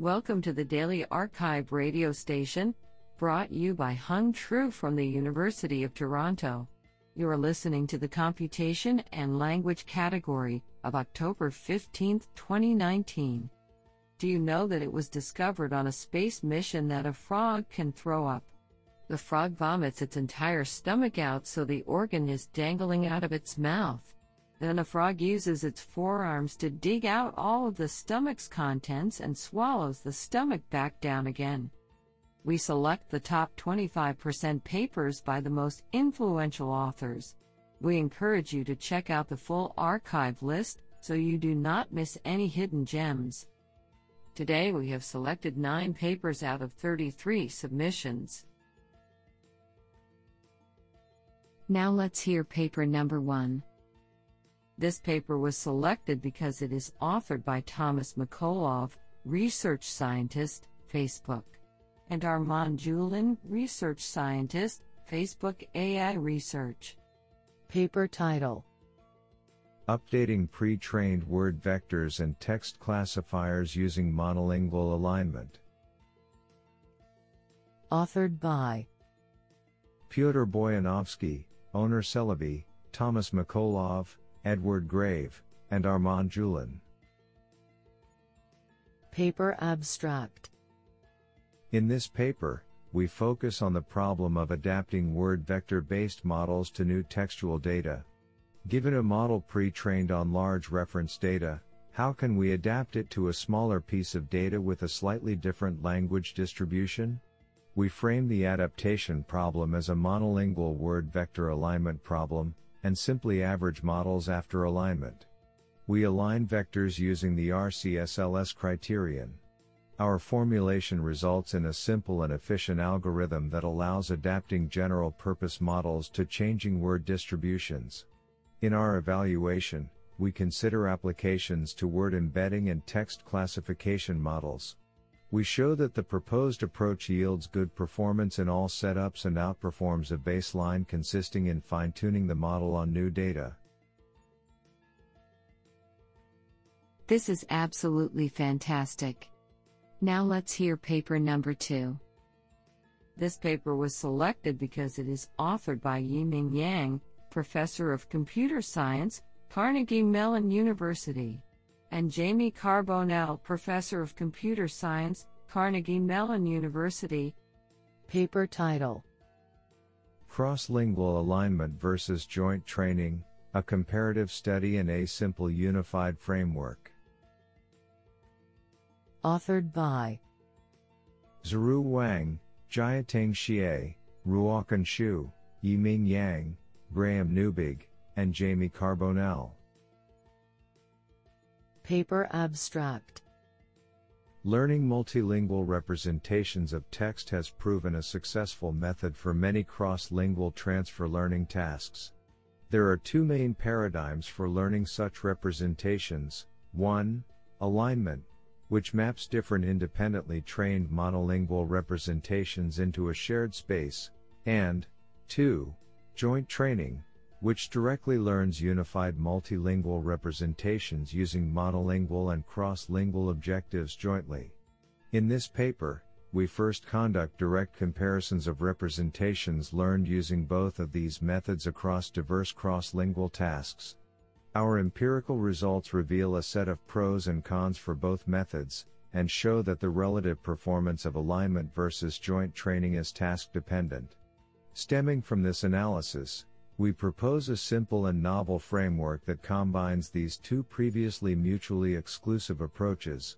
Welcome to the Daily Archive radio station, brought you by Hung Tru from the University of Toronto. You are listening to the Computation and Language category of October 15, 2019. Do you know that it was discovered on a space mission that a frog can throw up? The frog vomits its entire stomach out so the organ is dangling out of its mouth. Then a frog uses its forearms to dig out all of the stomach's contents and swallows the stomach back down again. We select the top 25% papers by the most influential authors. We encourage you to check out the full archive list so you do not miss any hidden gems. Today we have selected 9 papers out of 33 submissions. Now let's hear paper number 1. This paper was selected because it is authored by Thomas Mikolov, research scientist, Facebook, and Armand Joulin, research scientist, Facebook AI Research. Paper title Updating pre trained word vectors and text classifiers using monolingual alignment. Authored by Piotr Bojanowski, Onur Celebi, Thomas Mikolov, Edward Grave, and Armand Joulin. Paper Abstract In this paper, we focus on the problem of adapting word vector based models to new textual data. Given a model pre trained on large reference data, how can we adapt it to a smaller piece of data with a slightly different language distribution? We frame the adaptation problem as a monolingual word vector alignment problem, and simply average models after alignment. We align vectors using the RCSLS criterion. Our formulation results in a simple and efficient algorithm that allows adapting general purpose models to changing word distributions. In our evaluation, we consider applications to word embedding and text classification models. We show that the proposed approach yields good performance in all setups and outperforms a baseline consisting in fine-tuning the model on new data. This is absolutely fantastic. Now let's hear paper number 2. This paper was selected because it is authored by Yiming Yang, professor of computer science, Carnegie Mellon University and Jaime Carbonell, Professor of Computer Science, Carnegie Mellon University. Paper title Cross-lingual alignment versus joint training, a comparative study in a simple unified framework. Authored by Zirui Wang, Jiateng Xie, Ruochen Xu, Yiming Yang, Graham Neubig, and Jaime Carbonell. Paper Abstract Learning multilingual representations of text has proven a successful method for many cross-lingual transfer learning tasks. There are two main paradigms for learning such representations. 1. Alignment, which maps different independently trained monolingual representations into a shared space, and 2. Joint training, which directly learns unified multilingual representations using monolingual and cross-lingual objectives jointly. In this paper, we first conduct direct comparisons of representations learned using both of these methods across diverse cross-lingual tasks. Our empirical results reveal a set of pros and cons for both methods, and show that the relative performance of alignment versus joint training is task dependent. Stemming from this analysis, we propose a simple and novel framework that combines these two previously mutually exclusive approaches.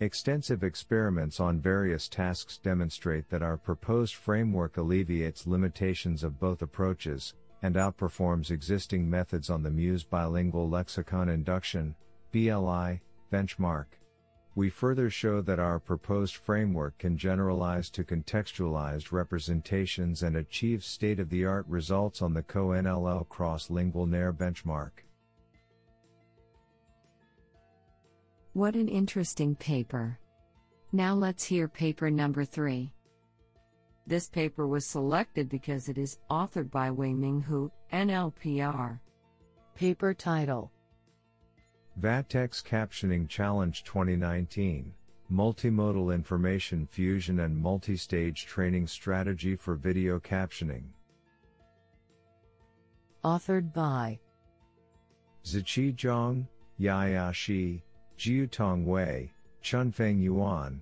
Extensive experiments on various tasks demonstrate that our proposed framework alleviates limitations of both approaches, and outperforms existing methods on the Muse Bilingual Lexicon Induction, BLI, benchmark we further show that our proposed framework can generalize to contextualized representations and achieve state-of-the-art results on the CoNLL cross-lingual NER benchmark. What an interesting paper. Now let's hear paper number 3. This paper was selected because it is authored by Wei Ming Hu, NLPR. Paper title VATEX Captioning Challenge 2019 Multimodal Information Fusion and Multi-Stage Training Strategy for Video Captioning. Authored by Ziqi Zhang, Yaya Shi, Jiutong Wei, Chunfeng Yuan,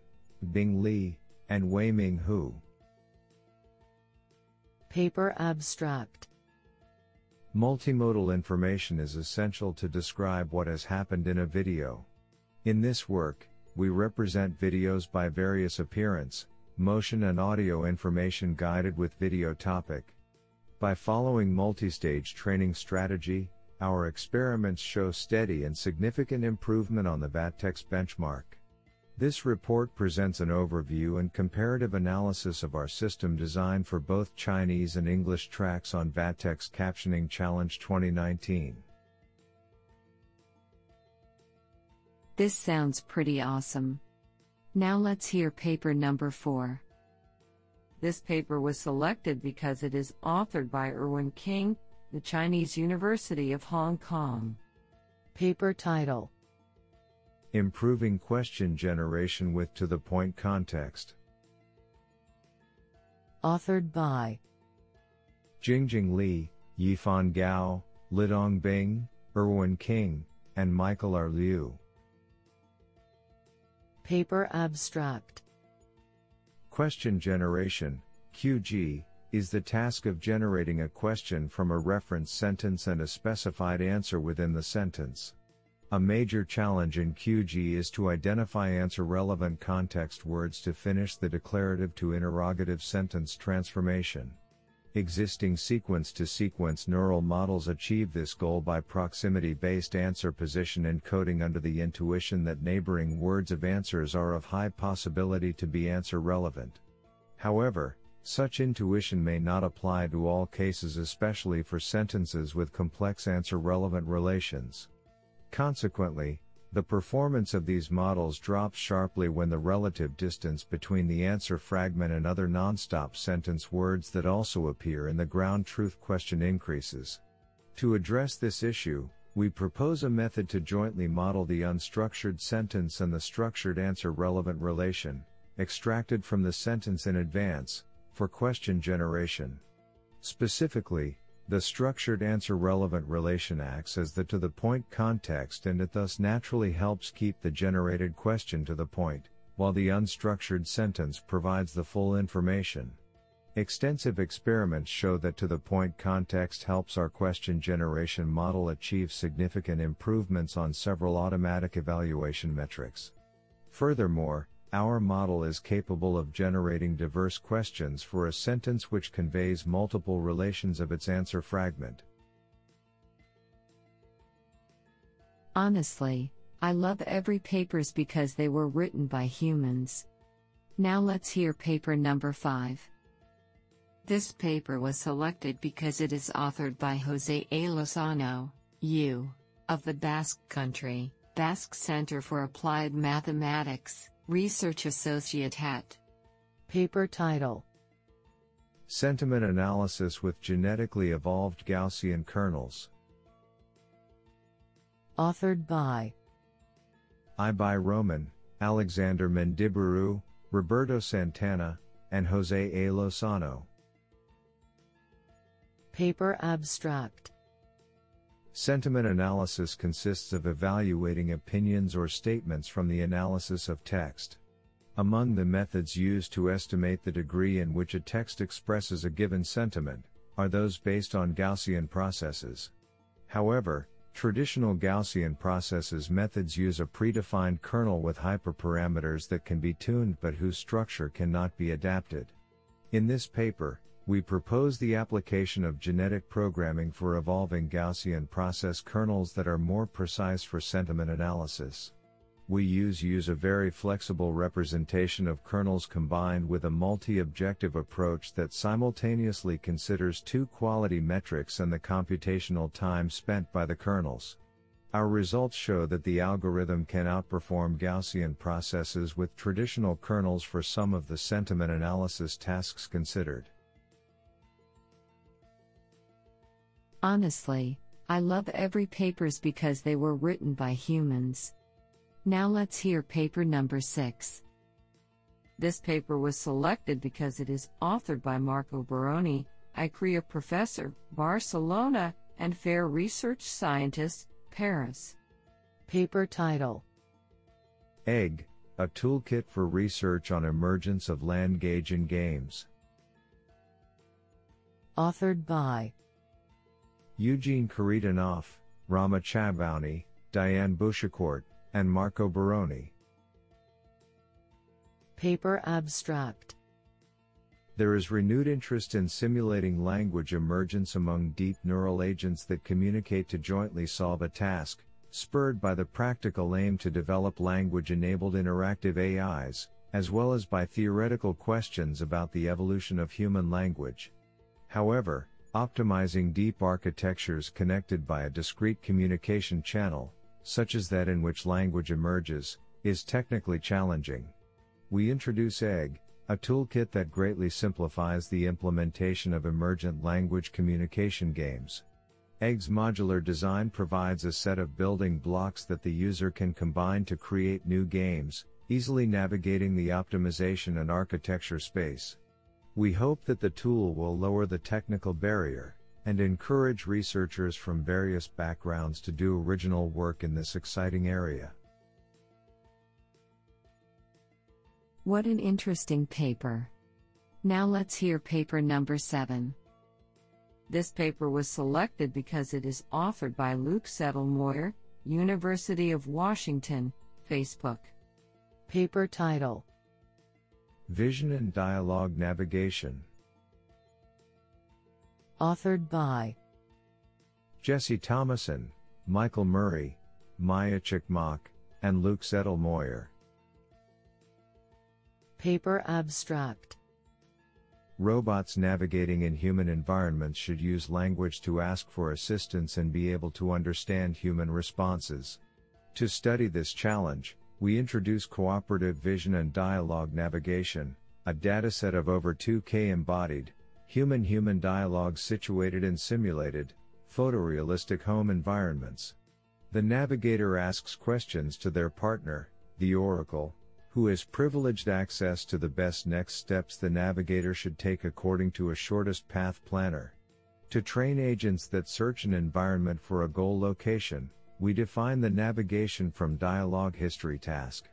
Bing Li, and Weiming Hu. Paper Abstract Multimodal information is essential to describe what has happened in a video. In this work, we represent videos by various appearance, motion and audio information guided with video topic. By following multi-stage training strategy, our experiments show steady and significant improvement on the VATEX benchmark. This report presents an overview and comparative analysis of our system design for both Chinese and English tracks on VATEX Captioning Challenge 2019. This sounds pretty awesome. Now let's hear paper number 4. This paper was selected because it is authored by Irwin King, the Chinese University of Hong Kong. Paper title Improving Question Generation with To the Point Context. Authored by Jingjing Li, Yifan Gao, Lidong Bing, Irwin King, and Michael R. Lyu. Paper Abstract Question generation, QG, is the task of generating a question from a reference sentence and a specified answer within the sentence. A major challenge in QG is to identify answer relevant context words to finish the declarative to interrogative sentence transformation. Existing sequence to sequence neural models achieve this goal by proximity based answer position encoding under the intuition that neighboring words of answers are of high possibility to be answer relevant. However, such intuition may not apply to all cases, especially for sentences with complex answer relevant relations. Consequently, the performance of these models drops sharply when the relative distance between the answer fragment and other non-stop sentence words that also appear in the ground truth question increases. To address this issue, we propose a method to jointly model the unstructured sentence and the structured answer relevant relation, extracted from the sentence in advance, for question generation. Specifically, the structured answer relevant relation acts as the to the point context and it thus naturally helps keep the generated question to the point, while the unstructured sentence provides the full information. Extensive experiments show that to the point context helps our question generation model achieve significant improvements on several automatic evaluation metrics. Furthermore, our model is capable of generating diverse questions for a sentence which conveys multiple relations of its answer fragment. Honestly, I love every papers because they were written by humans. Now let's hear paper number 5. This paper was selected because it is authored by Jose A. Lozano, U. of the Basque Country, Basque Center for Applied Mathematics. Research Associate Hat. Paper title Sentiment Analysis with Genetically Evolved Gaussian Kernels. Authored by Ibai Roman, Alexander Mendiburu, Roberto Santana, and Jose A. Lozano. Paper Abstract Sentiment analysis consists of evaluating opinions or statements from the analysis of text. Among the methods used to estimate the degree in which a text expresses a given sentiment, are those based on Gaussian processes. However, traditional Gaussian processes methods use a predefined kernel with hyperparameters that can be tuned but whose structure cannot be adapted. In this paper, we propose the application of genetic programming for evolving Gaussian process kernels that are more precise for sentiment analysis. We use use a very flexible representation of kernels combined with a multi-objective approach that simultaneously considers two quality metrics and the computational time spent by the kernels. Our results show that the algorithm can outperform Gaussian processes with traditional kernels for some of the sentiment analysis tasks considered. Honestly, I love every papers because they were written by humans. Now let's hear paper number 6. This paper was selected because it is authored by Marco Baroni, ICREA professor, Barcelona, and FAIR research scientist, Paris. Paper title Egg, a toolkit for research on emergence of land gauge in games. Authored by Eugene Kharitonov, Rahma Chaabouni, Diane Bouchacourt, and Marco Baroni. Paper Abstract There is renewed interest in simulating language emergence among deep neural agents that communicate to jointly solve a task, spurred by the practical aim to develop language enabled interactive AIs, as well as by theoretical questions about the evolution of human language. However, optimizing deep architectures connected by a discrete communication channel, such as that in which language emerges, is technically challenging. We introduce EGG, a toolkit that greatly simplifies the implementation of emergent language communication games. EGG's modular design provides a set of building blocks that the user can combine to create new games, easily navigating the optimization and architecture space. We hope that the tool will lower the technical barrier and encourage researchers from various backgrounds to do original work in this exciting area. What an interesting paper. Now let's hear paper number 7. This paper was selected because it is authored by Luke Zettlemoyer, University of Washington, Facebook. Paper title Vision and Dialogue Navigation. Authored by Jesse Thomason, Michael Murray, Maya Cakmak, and Luke Zettlemoyer. Paper Abstract Robots navigating in human environments should use language to ask for assistance and be able to understand human responses. To study this challenge, we introduce cooperative vision and dialogue navigation, a dataset of over 2K embodied, human human dialogues situated in simulated, photorealistic home environments. The navigator asks questions to their partner, the Oracle, who has privileged access to the best next steps the navigator should take according to a shortest path planner. To train agents that search an environment for a goal location, we define the navigation from dialogue history task.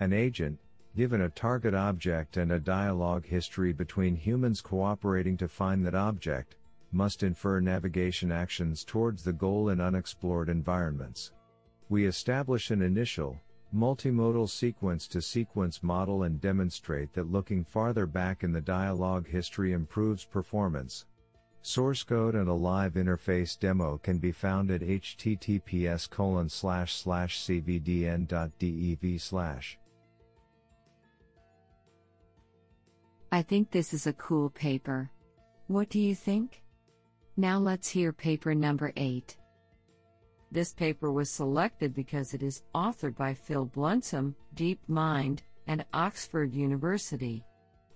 An agent, given a target object and a dialogue history between humans cooperating to find that object, must infer navigation actions towards the goal in unexplored environments. We establish an initial, multimodal sequence to sequence model and demonstrate that looking farther back in the dialogue history improves performance. Source code and a live interface demo can be found at https colon slash slash cvdn.dev slash. I think this is a cool paper. What do you think? Now let's hear paper number 8. This paper was selected because it is authored by Phil Blunsom, DeepMind, and Oxford University,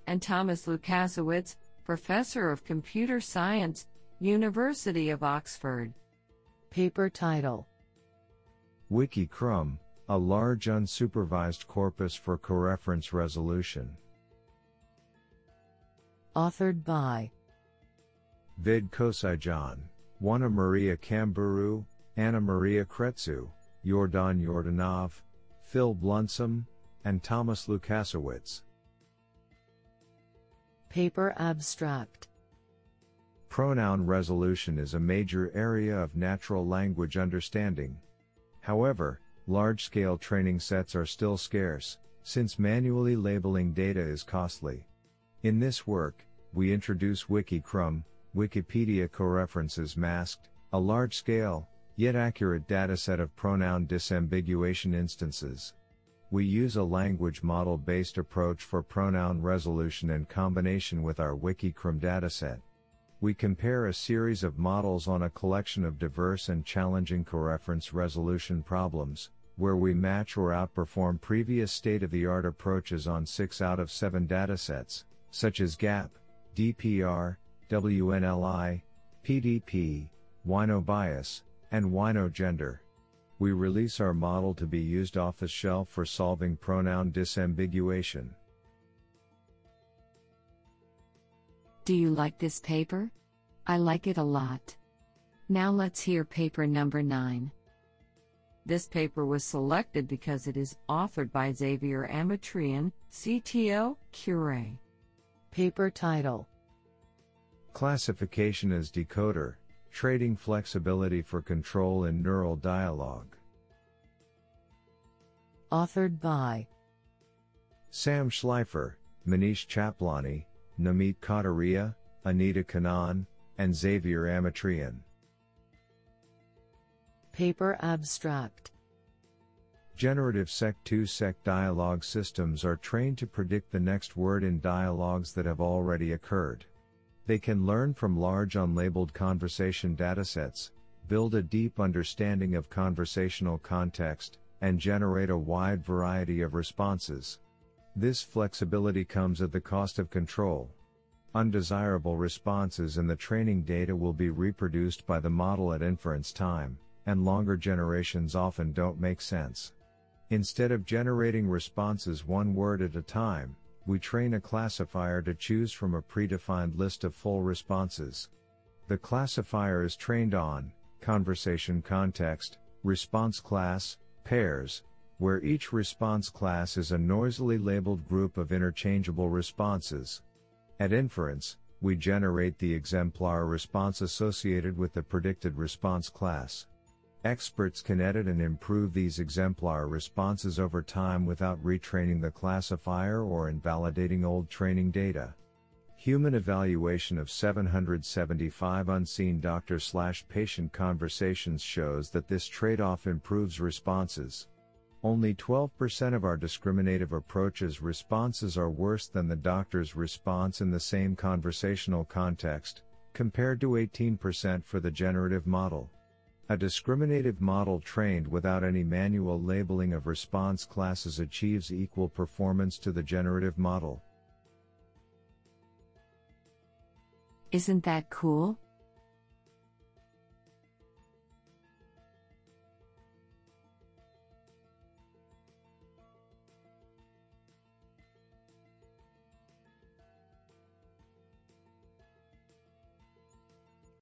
and Thomas Lukasiewicz, Professor of Computer Science, University of Oxford. Paper title WikiCREM, a large unsupervised corpus for coreference resolution. Authored by Vid Kocijan, Oana Maria Camburu, Ana Maria Cretu, Yordan Yordanov, Phil Blunsom, and Thomas Lukasiewicz. Paper Abstract Pronoun resolution is a major area of natural language understanding. However, large scale training sets are still scarce, since manually labeling data is costly. In this work, we introduce WikiCREM, Wikipedia Coreferences Masked, a large scale, yet accurate dataset of pronoun disambiguation instances. We use a language model based approach for pronoun resolution in combination with our WikiCREM dataset. We compare a series of models on a collection of diverse and challenging coreference resolution problems, where we match or outperform previous state of the art approaches on 6 out of 7 datasets, such as GAP, DPR, WNLI, PDP, Wino bias, and Wino gender. We release our model to be used off the shelf for solving pronoun disambiguation. Do you like this paper? I like it a lot. Now let's hear paper number 9. This paper was selected because it is authored by Xavier Amatriain, CTO, Curai. Paper title Classification as decoder, trading flexibility for control in neural dialogue. Authored by Sam Shleifer, Manish Chablani, Namit Katariya, Anitha Kannan, and Xavier Amatriain. Paper Abstract Generative Seq2Seq dialogue systems are trained to predict the next word in dialogues that have already occurred. They can learn from large unlabeled conversation datasets, build a deep understanding of conversational context, and generate a wide variety of responses. This flexibility comes at the cost of control. Undesirable responses in the training data will be reproduced by the model at inference time and longer generations often don't make sense. Instead of generating responses one word at a time, we train a classifier to choose from a predefined list of full responses. The classifier is trained on conversation context, response class, pairs, where each response class is a noisily labeled group of interchangeable responses. At inference, we generate the exemplar response associated with the predicted response class. Experts can edit and improve these exemplar responses over time without retraining the classifier or invalidating old training data. Human evaluation of 775 unseen doctor slash patient conversations shows that this trade off improves responses. Only 12% of our discriminative approaches responses are worse than the doctor's response in the same conversational context, compared to 18% for the generative model. A discriminative model trained without any manual labeling of response classes achieves equal performance to the generative model. Isn't that cool?